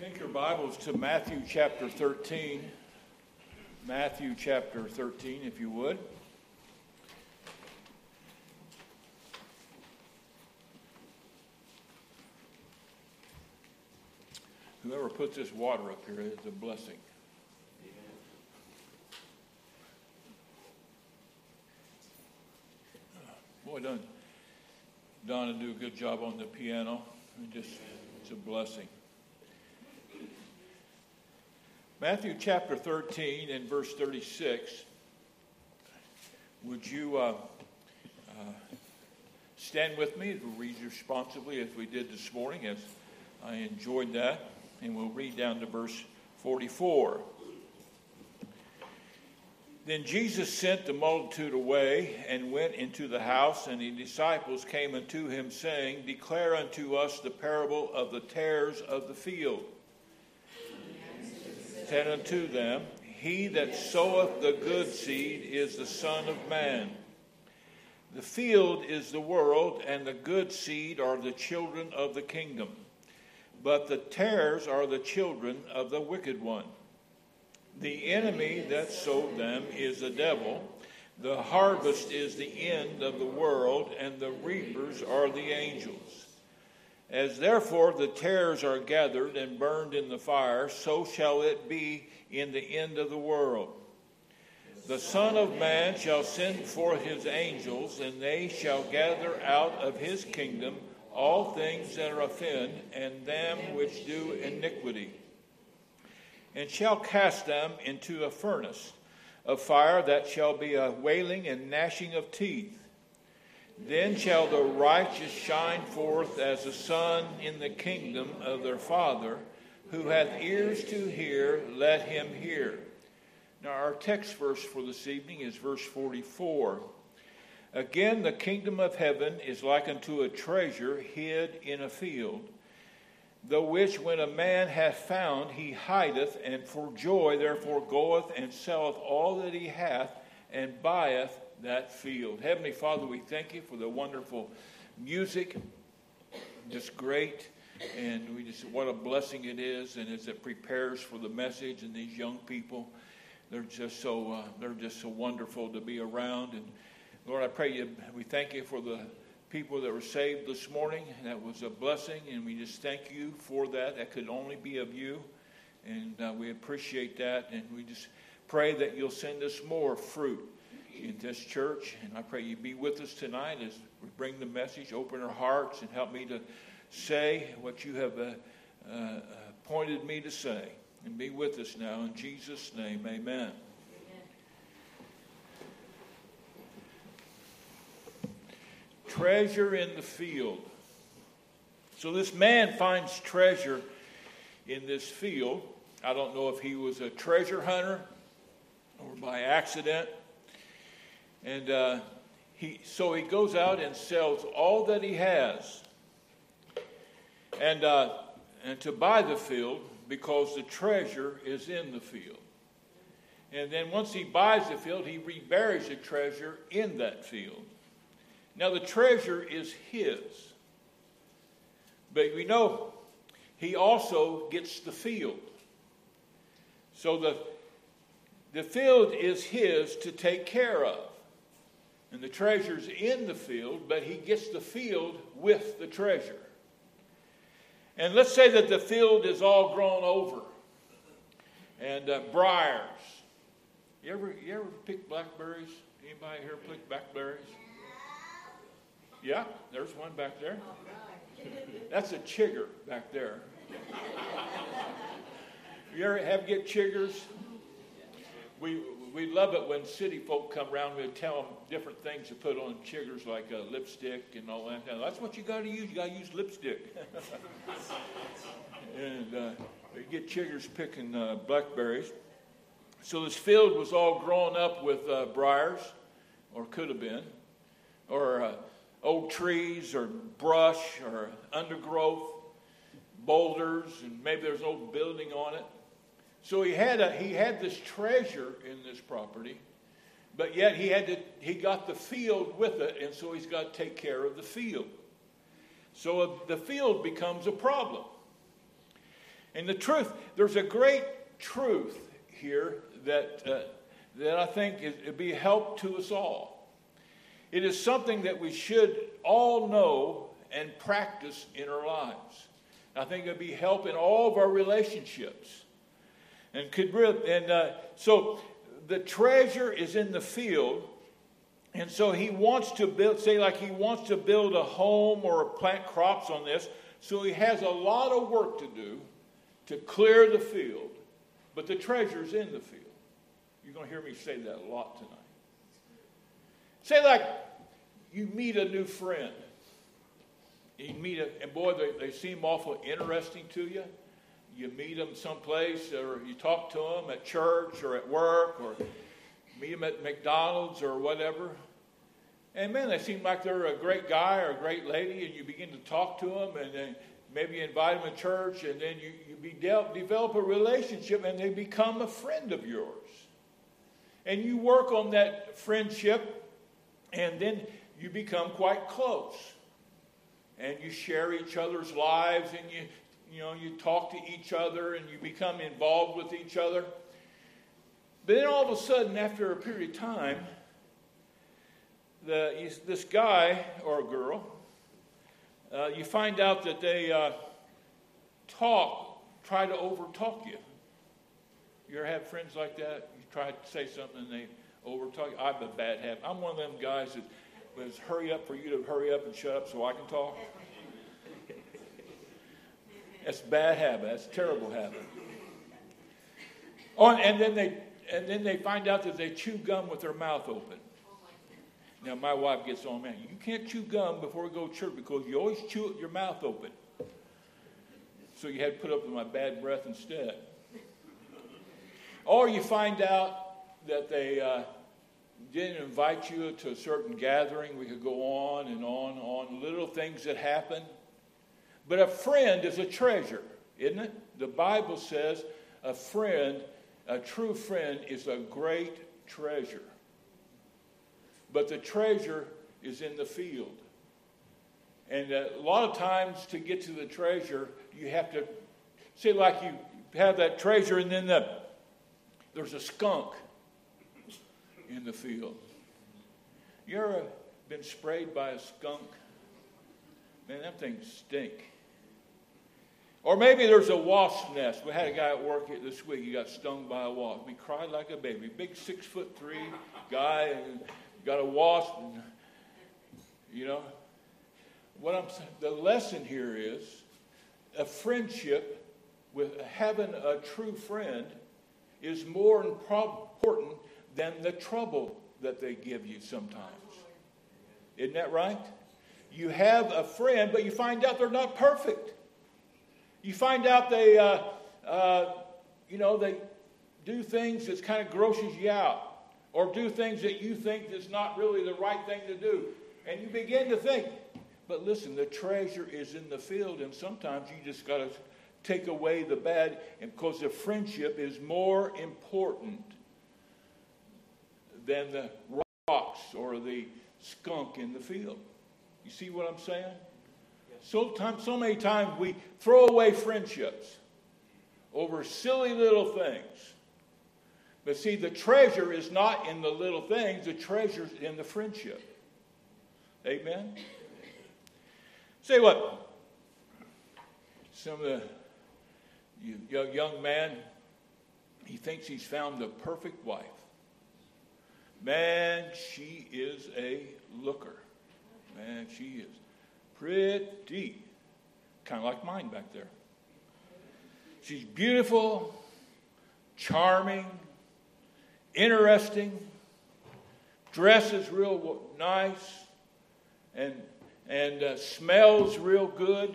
Take your Bibles to Matthew chapter 13. Matthew chapter 13, if you would. Whoever puts this water up here is a blessing. Boy, done Donna do a good job on the piano. And just it's a blessing. Matthew chapter 13 and verse 36. Would you uh, uh, stand with me as we read responsibly as we did this morning, as I enjoyed that? And we'll read down to verse 44. Then Jesus sent the multitude away and went into the house, and the disciples came unto him, saying, Declare unto us the parable of the tares of the field said unto them, He that soweth the good seed is the Son of Man. The field is the world, and the good seed are the children of the kingdom. But the tares are the children of the wicked one. The enemy that sowed them is the devil. The harvest is the end of the world, and the reapers are the angels. As therefore the tares are gathered and burned in the fire, so shall it be in the end of the world. The Son of Man shall send forth his angels, and they shall gather out of his kingdom all things that are offend, and them which do iniquity, and shall cast them into a furnace of fire that shall be a wailing and gnashing of teeth. Then shall the righteous shine forth as the sun in the kingdom of their Father. Who hath ears to hear, let him hear. Now, our text verse for this evening is verse 44. Again, the kingdom of heaven is like unto a treasure hid in a field, the which when a man hath found, he hideth, and for joy therefore goeth and selleth all that he hath, and buyeth that field. Heavenly Father, we thank you for the wonderful music, just great. And we just, what a blessing it is, and as it prepares for the message, and these young people, they're just so, uh, they're just so wonderful to be around. And Lord, I pray you, we thank you for the people that were saved this morning. That was a blessing, and we just thank you for that. That could only be of you, and uh, we appreciate that. And we just pray that you'll send us more fruit in this church. And I pray you be with us tonight as we bring the message, open our hearts, and help me to say what you have uh, uh, pointed me to say. And be with us now. In Jesus' name, amen. Treasure in the field. So this man finds treasure in this field. I don't know if he was a treasure hunter or by accident and uh, he, so he goes out and sells all that he has and, uh, and to buy the field because the treasure is in the field. And then once he buys the field, he reburies the treasure in that field. Now, the treasure is his. But we know he also gets the field. So the, the field is his to take care of and the treasure's in the field, but he gets the field with the treasure. And let's say that the field is all grown over and uh, briars. You ever, you ever pick blackberries? Anybody here pick blackberries? Yeah, there's one back there. That's a chigger back there. you ever have get chiggers? We, we love it when city folk come around. We tell them different things to put on chiggers, like lipstick and all that. That's what you got to use. You got to use lipstick. and uh, we get chiggers picking uh, blackberries. So this field was all grown up with uh, briars, or could have been, or uh, old trees, or brush, or undergrowth, boulders, and maybe there's an old building on it. So he had, a, he had this treasure in this property, but yet he, had to, he got the field with it, and so he's got to take care of the field. So the field becomes a problem. And the truth, there's a great truth here that, uh, that I think would be help to us all. It is something that we should all know and practice in our lives. I think it would be help in all of our relationships. And could really, and uh, so the treasure is in the field, and so he wants to build, say like he wants to build a home or plant crops on this. So he has a lot of work to do to clear the field, but the treasure's in the field. You're going to hear me say that a lot tonight. Say like you meet a new friend. You meet a, and boy, they, they seem awful interesting to you you meet them someplace or you talk to them at church or at work or meet them at McDonald's or whatever. And man, they seem like they're a great guy or a great lady, and you begin to talk to them, and then maybe you invite them to church, and then you, you be de- develop a relationship, and they become a friend of yours. And you work on that friendship, and then you become quite close. And you share each other's lives, and you, you know, you talk to each other and you become involved with each other. But then all of a sudden, after a period of time, the, this guy or girl, uh, you find out that they uh, talk, try to overtalk you. You ever have friends like that? You try to say something and they overtalk you. I have a bad habit. I'm one of them guys that was hurry up for you to hurry up and shut up so I can talk. That's a bad habit. That's a terrible habit. Oh, and then they and then they find out that they chew gum with their mouth open. Now my wife gets on, man, you can't chew gum before we go to church because you always chew it with your mouth open. So you had to put up with my bad breath instead. Or you find out that they uh, didn't invite you to a certain gathering. We could go on and on and on. Little things that happen. But a friend is a treasure, isn't it? The Bible says a friend, a true friend, is a great treasure. But the treasure is in the field. And a lot of times to get to the treasure, you have to see like you have that treasure, and then the, there's a skunk in the field. You ever been sprayed by a skunk? Man, that thing stink. Or maybe there's a wasp nest. We had a guy at work this week. He got stung by a wasp. He cried like a baby. Big six foot three guy, and got a wasp. And, you know, what I'm the lesson here is a friendship with having a true friend is more important than the trouble that they give you sometimes. Isn't that right? You have a friend, but you find out they're not perfect. You find out they, uh, uh, you know, they do things that kind of grosses you out, or do things that you think is not really the right thing to do, and you begin to think. But listen, the treasure is in the field, and sometimes you just got to take away the bad, because the friendship is more important than the rocks or the skunk in the field. You see what I'm saying? So, so many times we throw away friendships over silly little things. But see, the treasure is not in the little things, the treasure's in the friendship. Amen? Say what? Some of the young man, he thinks he's found the perfect wife. Man, she is a looker. Man, she is pretty. Kind of like mine back there. She's beautiful, charming, interesting, dresses real nice, and, and uh, smells real good.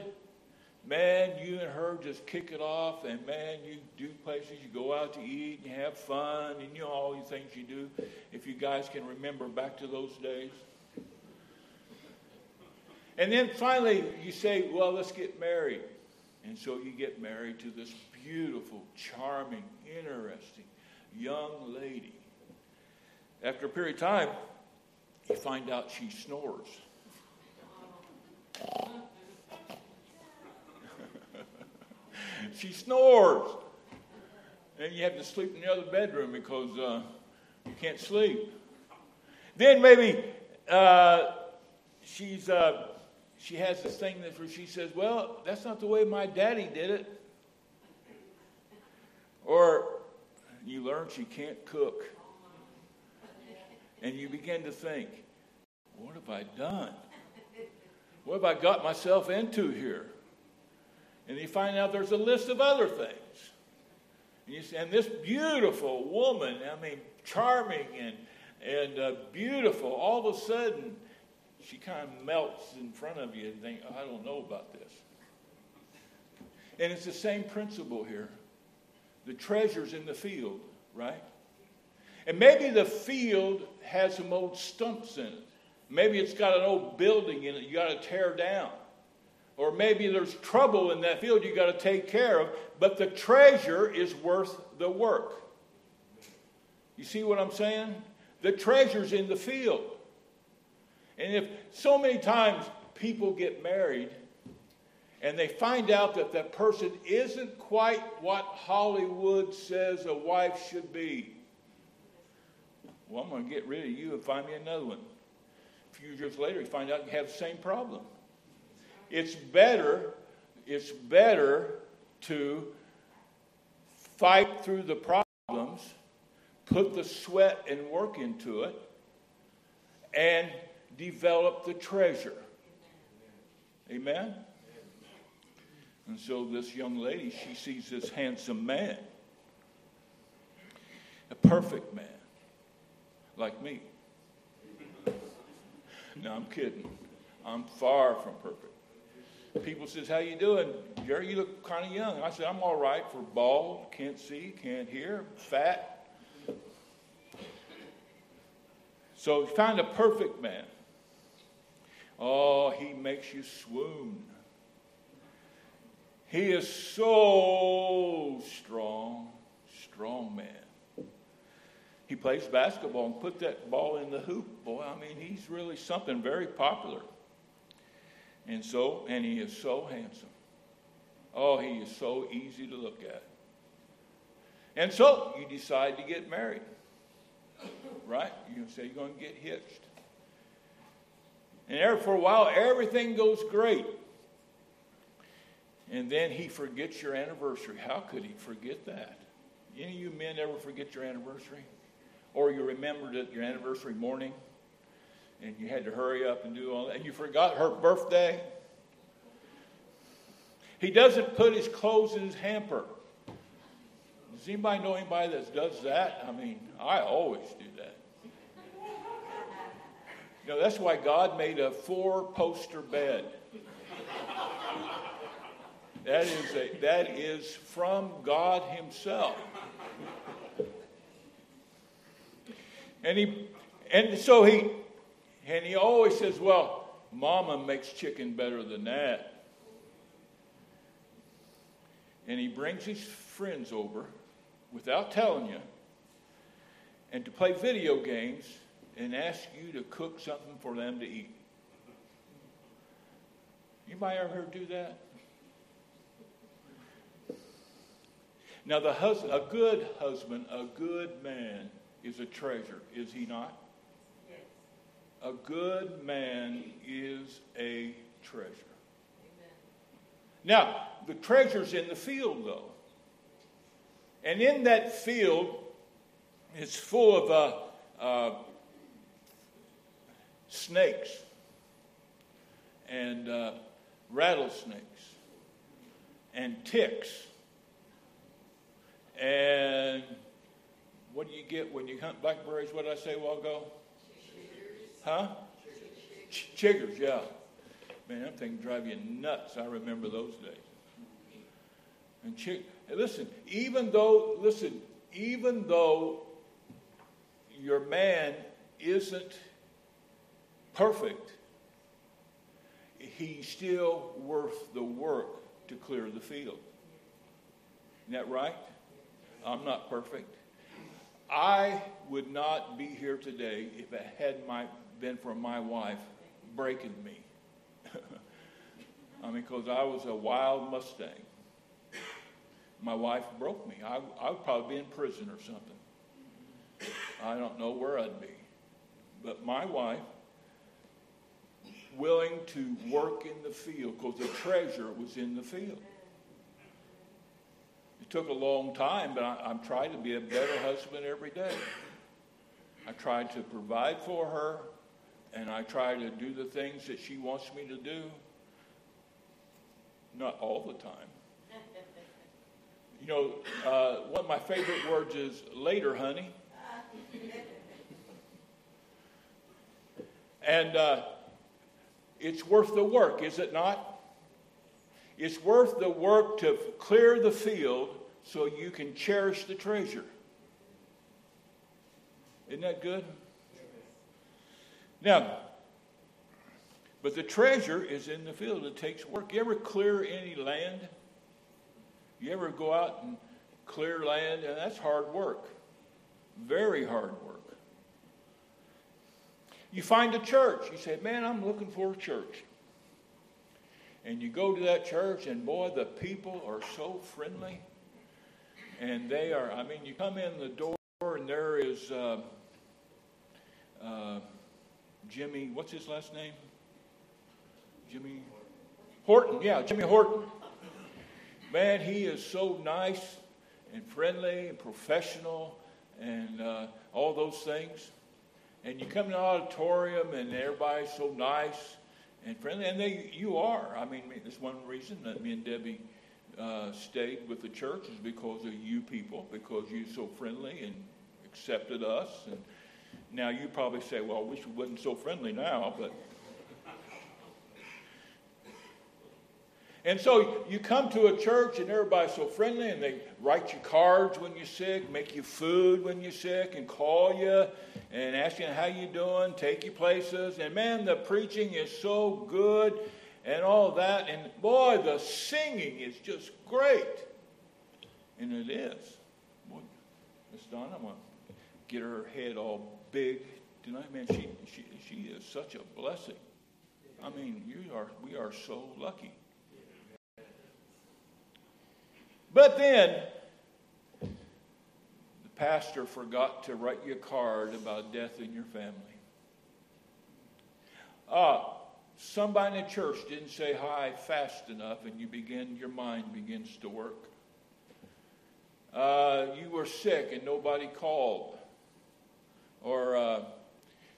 Man, you and her just kick it off, and man, you do places, you go out to eat, and have fun, and you know all the things you do. If you guys can remember back to those days. And then finally, you say, well, let's get married. And so you get married to this beautiful, charming, interesting young lady. After a period of time, you find out she snores. she snores. And you have to sleep in the other bedroom because uh, you can't sleep. Then maybe uh, she's uh, she has this thing that where she says, "Well, that's not the way my daddy did it," or you learn she can't cook, and you begin to think, "What have I done? What have I got myself into here?" And you find out there's a list of other things. And, see, and this beautiful woman, I mean, charming and, and uh, beautiful, all of a sudden, she kind of melts in front of you and think, oh, I don't know about this. And it's the same principle here. The treasure's in the field, right? And maybe the field has some old stumps in it. Maybe it's got an old building in it you got to tear down. Or maybe there's trouble in that field you got to take care of, but the treasure is worth the work. You see what I'm saying? The treasure's in the field. And if so many times people get married and they find out that that person isn't quite what Hollywood says a wife should be, well, I'm going to get rid of you and find me another one. A few years later, you find out you have the same problem. It's better, it's better to fight through the problems, put the sweat and work into it, and develop the treasure. Amen? And so this young lady, she sees this handsome man, a perfect man, like me. No, I'm kidding. I'm far from perfect. People says, "How you doing, Jerry? You look kind of young." I said, "I'm all right for bald, can't see, can't hear, fat." So find a perfect man. Oh, he makes you swoon. He is so strong, strong man. He plays basketball and put that ball in the hoop. Boy, I mean, he's really something very popular. And so, and he is so handsome. Oh, he is so easy to look at. And so you decide to get married. Right? You say you're going to get hitched. And there for a while, everything goes great. And then he forgets your anniversary. How could he forget that? Any of you men ever forget your anniversary? Or you remembered it your anniversary morning and you had to hurry up and do all that, and you forgot her birthday? He doesn't put his clothes in his hamper. Does anybody know anybody that does that? I mean, I always do that. You know, that's why God made a four poster bed. That is, a, that is from God Himself. And he and so he and he always says, Well, mama makes chicken better than that. And he brings his friends over without telling you and to play video games and ask you to cook something for them to eat. Anybody ever heard do that? Now, the hus- a good husband, a good man, is a treasure, is he not? Yes. A good man is a treasure. Amen. Now, the treasure's in the field, though. And in that field, it's full of uh, uh, snakes and uh, rattlesnakes and ticks. And what do you get when you hunt blackberries? What did I say a while ago? Huh? Ch- chiggers, yeah. Man, that thing drive you nuts. I remember those days. And chick, listen, even though, listen, even though your man isn't perfect, he's still worth the work to clear the field. Isn't that right? I'm not perfect. I would not be here today if it had my, been for my wife breaking me. I mean, because I was a wild Mustang. my wife broke me. I, I would probably be in prison or something. I don't know where I'd be. But my wife, willing to work in the field because the treasure was in the field. It took a long time, but I, I'm trying to be a better husband every day. I try to provide for her, and I try to do the things that she wants me to do. Not all the time. You know, uh, one of my favorite words is later, honey. And uh, it's worth the work, is it not? It's worth the work to clear the field so you can cherish the treasure. Isn't that good? Now, but the treasure is in the field. It takes work. You ever clear any land? You ever go out and clear land? And that's hard work. Very hard work. You find a church. You say, Man, I'm looking for a church. And you go to that church, and boy, the people are so friendly. And they are, I mean, you come in the door, and there is uh, uh, Jimmy, what's his last name? Jimmy Horton, yeah, Jimmy Horton. Man, he is so nice and friendly and professional and uh, all those things. And you come to the auditorium and everybody's so nice and friendly, and they you are. I mean, that's one reason that me and Debbie uh, stayed with the church is because of you people, because you're so friendly and accepted us. And now you probably say, "Well, I wish we wasn't so friendly now," but And so you come to a church and everybody's so friendly and they write you cards when you're sick, make you food when you're sick, and call you and ask you how you're doing, take you places. And man, the preaching is so good and all that. And boy, the singing is just great. And it is. Boy, Miss Donna, I'm going to get her head all big tonight. Man, she, she, she is such a blessing. I mean, you are, we are so lucky. But then, the pastor forgot to write you a card about death in your family. Uh, somebody in the church didn't say hi fast enough, and you begin, your mind begins to work. Uh, you were sick and nobody called. Or uh,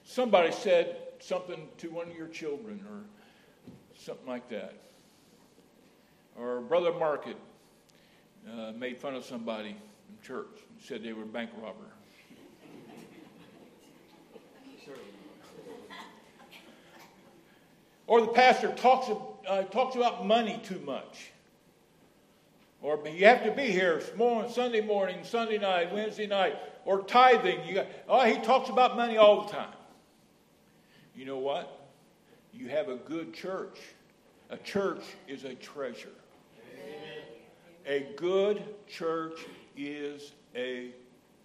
somebody said something to one of your children, or something like that. Or Brother Market uh, made fun of somebody in church, and said they were a bank robber. or the pastor talks, uh, talks about money too much. Or you have to be here Sunday morning, Sunday night, Wednesday night, or tithing. You got, oh, he talks about money all the time. You know what? You have a good church. A church is a treasure. A good church is a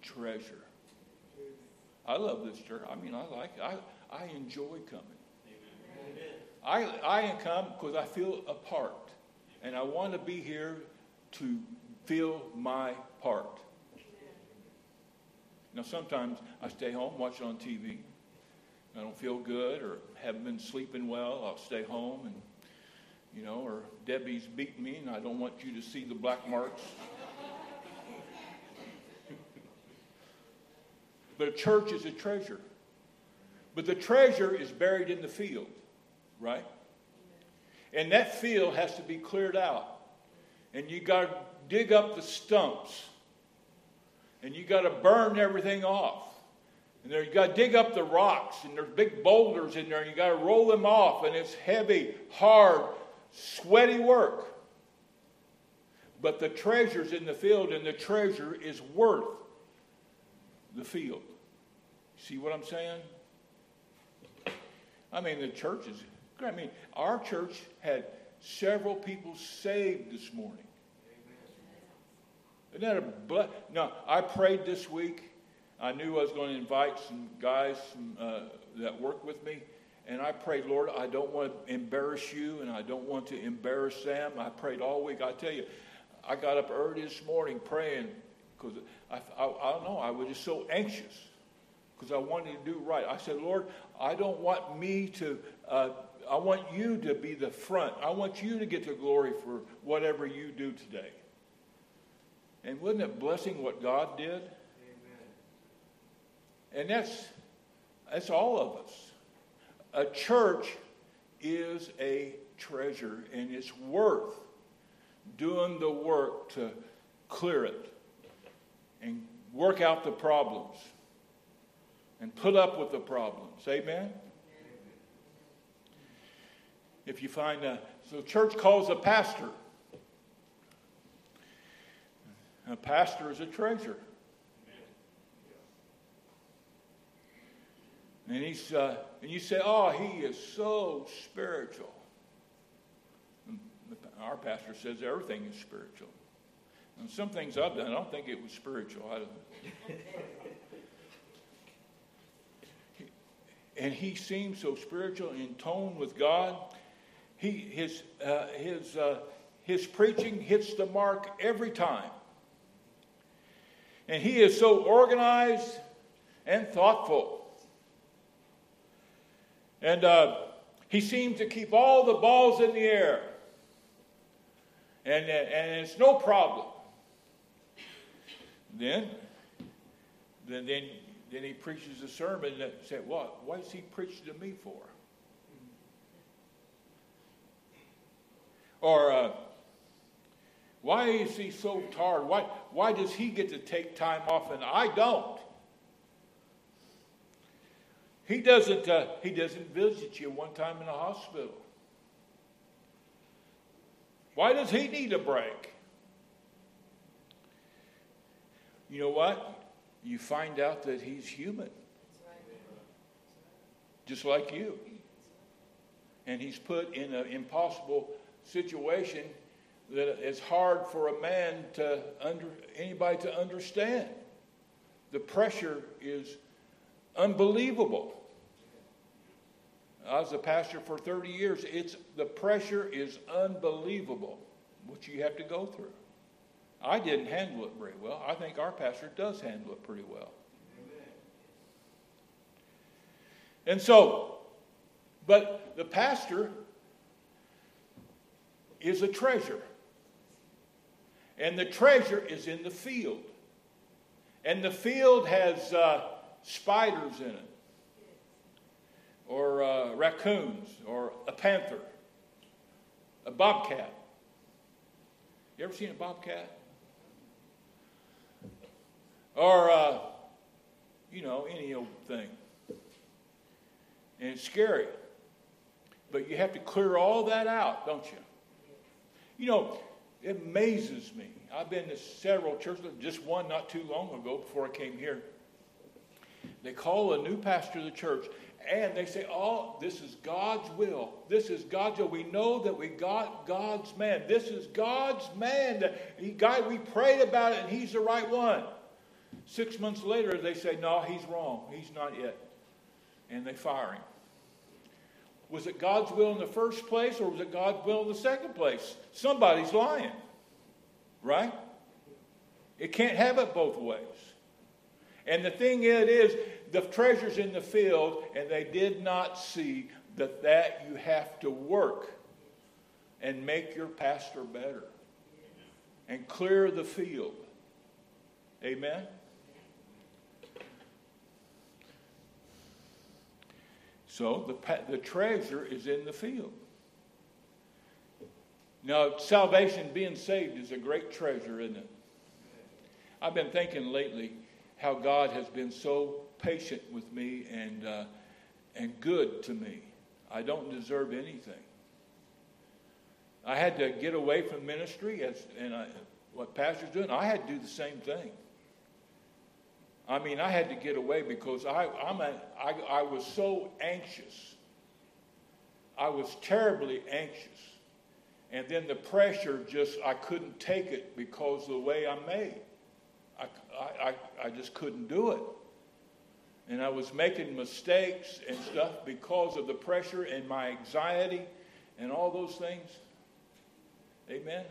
treasure. I love this church. I mean, I like it. I, I enjoy coming. I, I come because I feel a part. And I want to be here to feel my part. Now, sometimes I stay home, watch it on TV. I don't feel good or haven't been sleeping well. I'll stay home and you know, or Debbie's beating me and I don't want you to see the black marks. but a church is a treasure. But the treasure is buried in the field, right? And that field has to be cleared out. And you got to dig up the stumps. And you got to burn everything off. And there you got to dig up the rocks, and there's big boulders in there, and you got to roll them off, and it's heavy, hard, sweaty work. But the treasure's in the field, and the treasure is worth the field. See what I'm saying? I mean, the church is, I mean, our church had several people saved this morning. Isn't that a? No, I prayed this week. I knew I was going to invite some guys uh, that work with me. And I prayed, Lord, I don't want to embarrass you and I don't want to embarrass them. I prayed all week. I tell you, I got up early this morning praying because I, I, I don't know, I was just so anxious because I wanted to do right. I said, Lord, I don't want me to, uh, I want you to be the front. I want you to get the glory for whatever you do today. And wasn't it blessing what God did? Amen. And that's, that's all of us. A church is a treasure, and it's worth doing the work to clear it and work out the problems and put up with the problems. Amen? If you find a, so church calls a pastor. A pastor is a treasure. And he's, uh, and you say, oh, he is so spiritual. Our pastor says everything is spiritual. And some things I've done, I don't think it was spiritual. and he seems so spiritual in tone with God. He, his, uh, his, uh, his preaching hits the mark every time. And he is so organized and thoughtful. And uh, he seems to keep all the balls in the air. And, and it's no problem. Then, then, then then he preaches a sermon that said, What? What is he preaching to me for? Or, uh, why is he so tired? Why, why does he get to take time off and I don't? He doesn't, uh, he doesn't visit you one time in the hospital. Why does he need a break? You know what? you find out that he's human. Just like you. And he's put in an impossible situation that it's hard for a man to under anybody to understand. The pressure is unbelievable. I was a pastor for 30 years. It's the pressure is unbelievable what you have to go through. I didn't handle it very well. I think our pastor does handle it pretty well. And so, but the pastor is a treasure. And the treasure is in the field. And the field has uh, spiders in it, or uh, raccoons, or a panther, a bobcat. You ever seen a bobcat? or, uh, you know, any old thing. And it's scary. But you have to clear all that out, don't you? You know, it amazes me. I've been to several churches, just one not too long ago before I came here. They call a new pastor of the church and they say, Oh, this is God's will. This is God's will. We know that we got God's man. This is God's man. He, God, we prayed about it and he's the right one. Six months later, they say, no, he's wrong. He's not yet. And they fire him. Was it God's will in the first place or was it God's will in the second place? Somebody's lying. Right? It can't have it both ways. And the thing it is, the treasure's in the field, and they did not see that that you have to work and make your pastor better and clear the field. Amen? So the, the treasure is in the field. Now, salvation, being saved, is a great treasure, isn't it? I've been thinking lately how God has been so patient with me and, uh, and good to me. I don't deserve anything. I had to get away from ministry, as, and I, what pastor's doing. I had to do the same thing. I mean, I had to get away because I, I'm a, I, I was so anxious. I was terribly anxious. And then the pressure just, I couldn't take it because of the way I'm made. I, I, just couldn't do it. And I was making mistakes and stuff because of the pressure and my anxiety and all those things. Amen.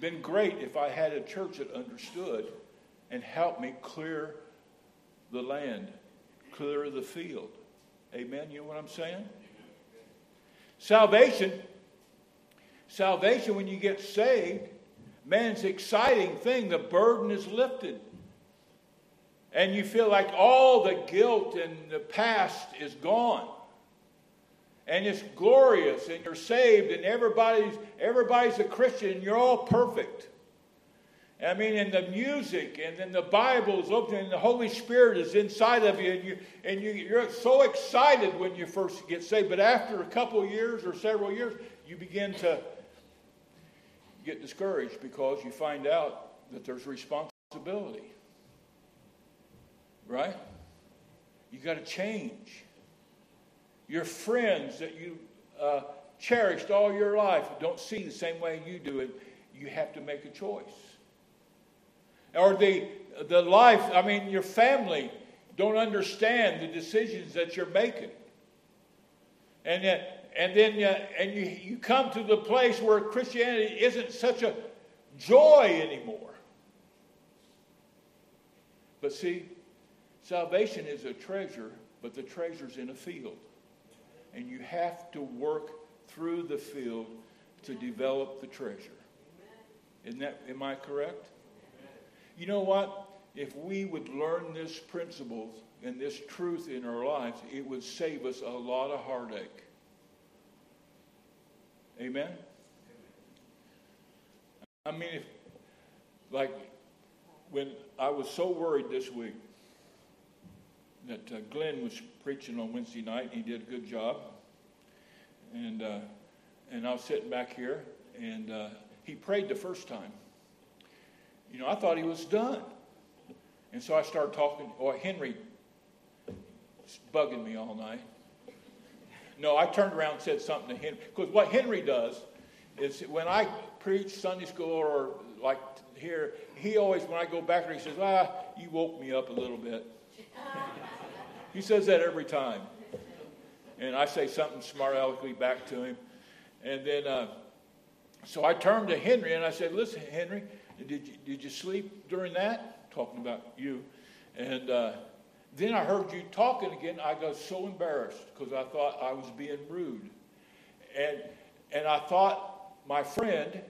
been great if I had a church that understood and helped me clear the land, clear the field. Amen. You know what I'm saying? Salvation, salvation, when you get saved, man, it's an exciting thing. The burden is lifted. And you feel like all the guilt and the past is gone. And it's glorious, and you're saved, and everybody's everybody's a Christian, and you're all perfect. I mean, and the music, and then the Bible is open, and the Holy Spirit is inside of you, and you and you, you're so excited when you first get saved. But after a couple years or several years, you begin to get discouraged because you find out that there's responsibility. Right? You got to change. Your friends that you uh, cherished all your life don't see the same way you do it. You have to make a choice. Or the, the life, I mean, your family don't understand the decisions that you're making. And, uh, and then uh, and you, you come to the place where Christianity isn't such a joy anymore. But see, salvation is a treasure, but the treasure's in a field. And you have to work through the field to develop the treasure. Isn't that, am I correct? You know what? If we would learn this principle and this truth in our lives, it would save us a lot of heartache. Amen? I mean, if, like when I was so worried this week that uh, Glenn was preaching on Wednesday night, and he did a good job. And, uh, and I was sitting back here, and uh, he prayed the first time. You know, I thought he was done. And so I started talking, or Henry bugging me all night. No, I turned around and said something to Henry. Because what Henry does is when I preach Sunday school or like here, he always, when I go back there, he says, ah, you woke me up a little bit. he says that every time. And I say something smart aleckly back to him. And then, uh, so I turned to Henry and I said, listen, Henry, did you, did you sleep during that? Talking about you. And uh, then I heard you talking again. I got so embarrassed because I thought I was being rude. And, and I thought my friend,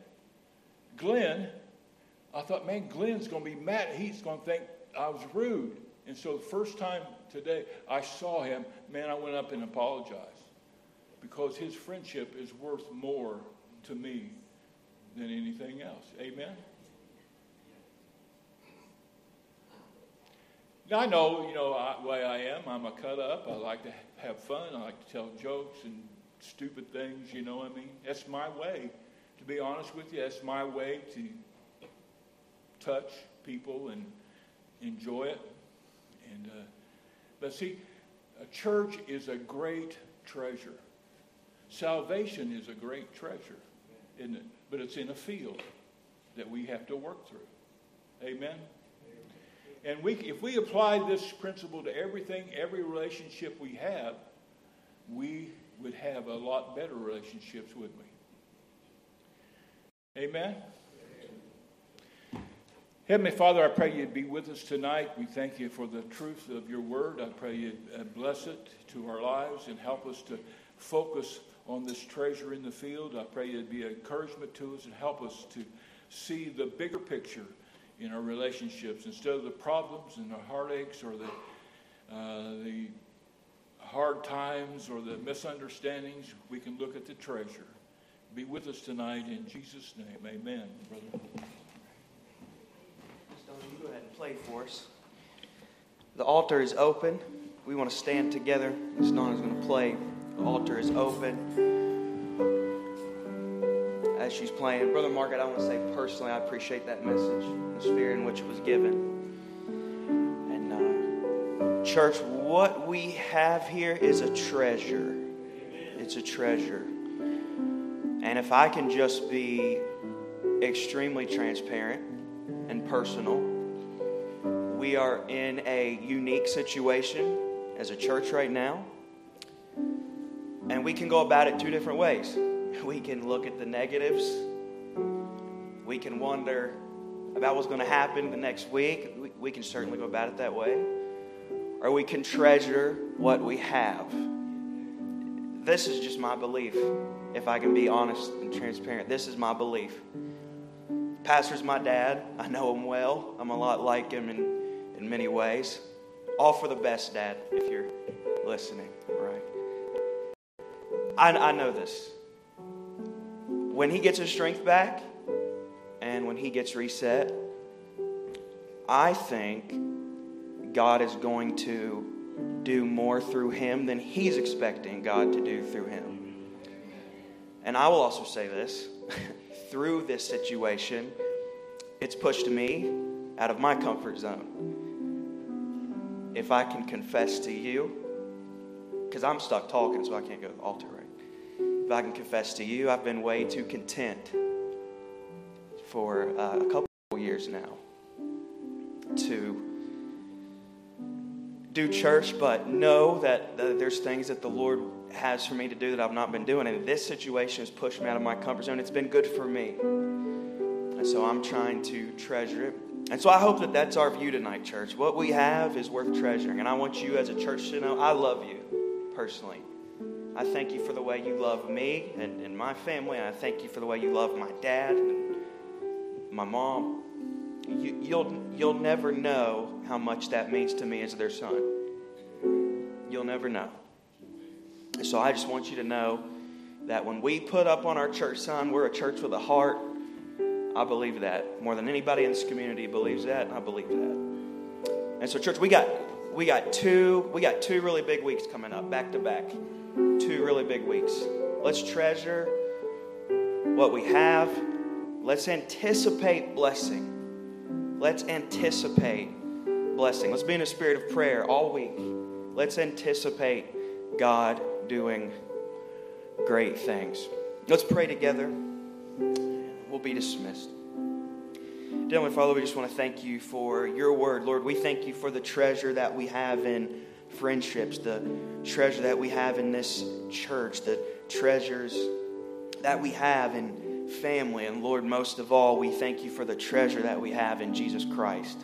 Glenn, I thought, man, Glenn's going to be mad. He's going to think I was rude. And so the first time today I saw him, man, I went up and apologized because his friendship is worth more to me than anything else. Amen? I know, you know, the way I am. I'm a cut up. I like to have fun. I like to tell jokes and stupid things, you know what I mean? That's my way. To be honest with you, that's my way to touch people and enjoy it. And uh, but see, a church is a great treasure. Salvation is a great treasure, isn't it? But it's in a field that we have to work through. Amen. And we, if we apply this principle to everything, every relationship we have, we would have a lot better relationships, wouldn't we? Amen. Heavenly Father, I pray you'd be with us tonight. We thank you for the truth of your word. I pray you uh, bless it to our lives and help us to focus on this treasure in the field. I pray you'd be an encouragement to us and help us to see the bigger picture in our relationships instead of the problems and the heartaches or the, uh, the hard times or the misunderstandings. We can look at the treasure. Be with us tonight in Jesus' name. Amen, brother you go ahead and play for us. The altar is open. We want to stand together as is going to play. The altar is open. As she's playing, Brother Margaret, I want to say personally, I appreciate that message, the spirit in which it was given. And, uh, church, what we have here is a treasure. It's a treasure. And if I can just be extremely transparent and personal, we are in a unique situation as a church right now. And we can go about it two different ways. We can look at the negatives We can wonder about what's going to happen the next week. We, we can certainly go about it that way. Or we can treasure what we have. This is just my belief, if I can be honest and transparent. This is my belief. Pastor's my dad. I know him well. I'm a lot like him in, in many ways. All for the best, Dad, if you're listening, right? I, I know this. When he gets his strength back and when he gets reset, I think God is going to do more through him than he's expecting God to do through him. And I will also say this through this situation, it's pushed me out of my comfort zone if I can confess to you, because I'm stuck talking, so I can't go to the altar? If I can confess to you, I've been way too content for uh, a couple years now to do church, but know that uh, there's things that the Lord has for me to do that I've not been doing. And this situation has pushed me out of my comfort zone. It's been good for me. And so I'm trying to treasure it. And so I hope that that's our view tonight, church. What we have is worth treasuring. And I want you as a church to know I love you personally. I thank you for the way you love me and, and my family. I thank you for the way you love my dad and my mom. You, you'll, you'll never know how much that means to me as their son. You'll never know. So I just want you to know that when we put up on our church sign, we're a church with a heart I believe that. More than anybody in this community believes that. I believe that. And so, church, we got we got two we got two really big weeks coming up, back to back. Really big weeks. Let's treasure what we have. Let's anticipate blessing. Let's anticipate blessing. Let's be in a spirit of prayer all week. Let's anticipate God doing great things. Let's pray together We'll be dismissed. Dear Father, we just want to thank you for your word. Lord, we thank you for the treasure that we have in friendships, the treasure that we have in this church, the treasures that we have in family. And Lord, most of all, we thank you for the treasure that we have in Jesus Christ,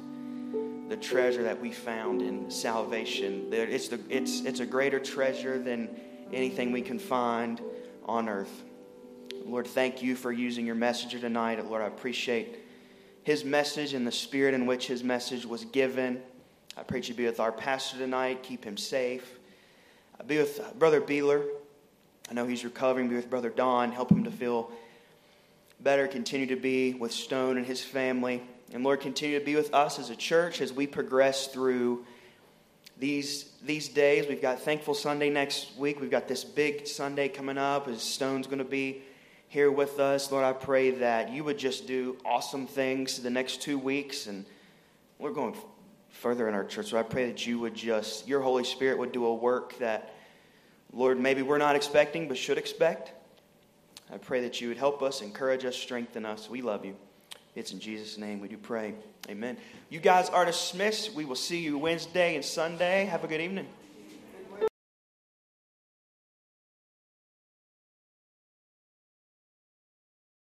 the treasure that we found in salvation. It's, the, it's, it's a greater treasure than anything we can find on earth. Lord, thank you for using your messenger tonight. Lord, I appreciate his message and the spirit in which his message was given. I pray you be with our pastor tonight, keep him safe. Uh, be with uh, Brother Beeler. I know he's recovering. Be with Brother Don, help him to feel better. Continue to be with Stone and his family. And Lord, continue to be with us as a church as we progress through these, these days. We've got Thankful Sunday next week. We've got this big Sunday coming up as Stone's going to be here with us. Lord, I pray that you would just do awesome things the next two weeks. And we're going further in our church. So I pray that you would just, your Holy Spirit would do a work that, Lord, maybe we're not expecting but should expect. I pray that you would help us, encourage us, strengthen us. We love you. It's in Jesus' name we do pray. Amen. You guys are dismissed. We will see you Wednesday and Sunday. Have a good evening.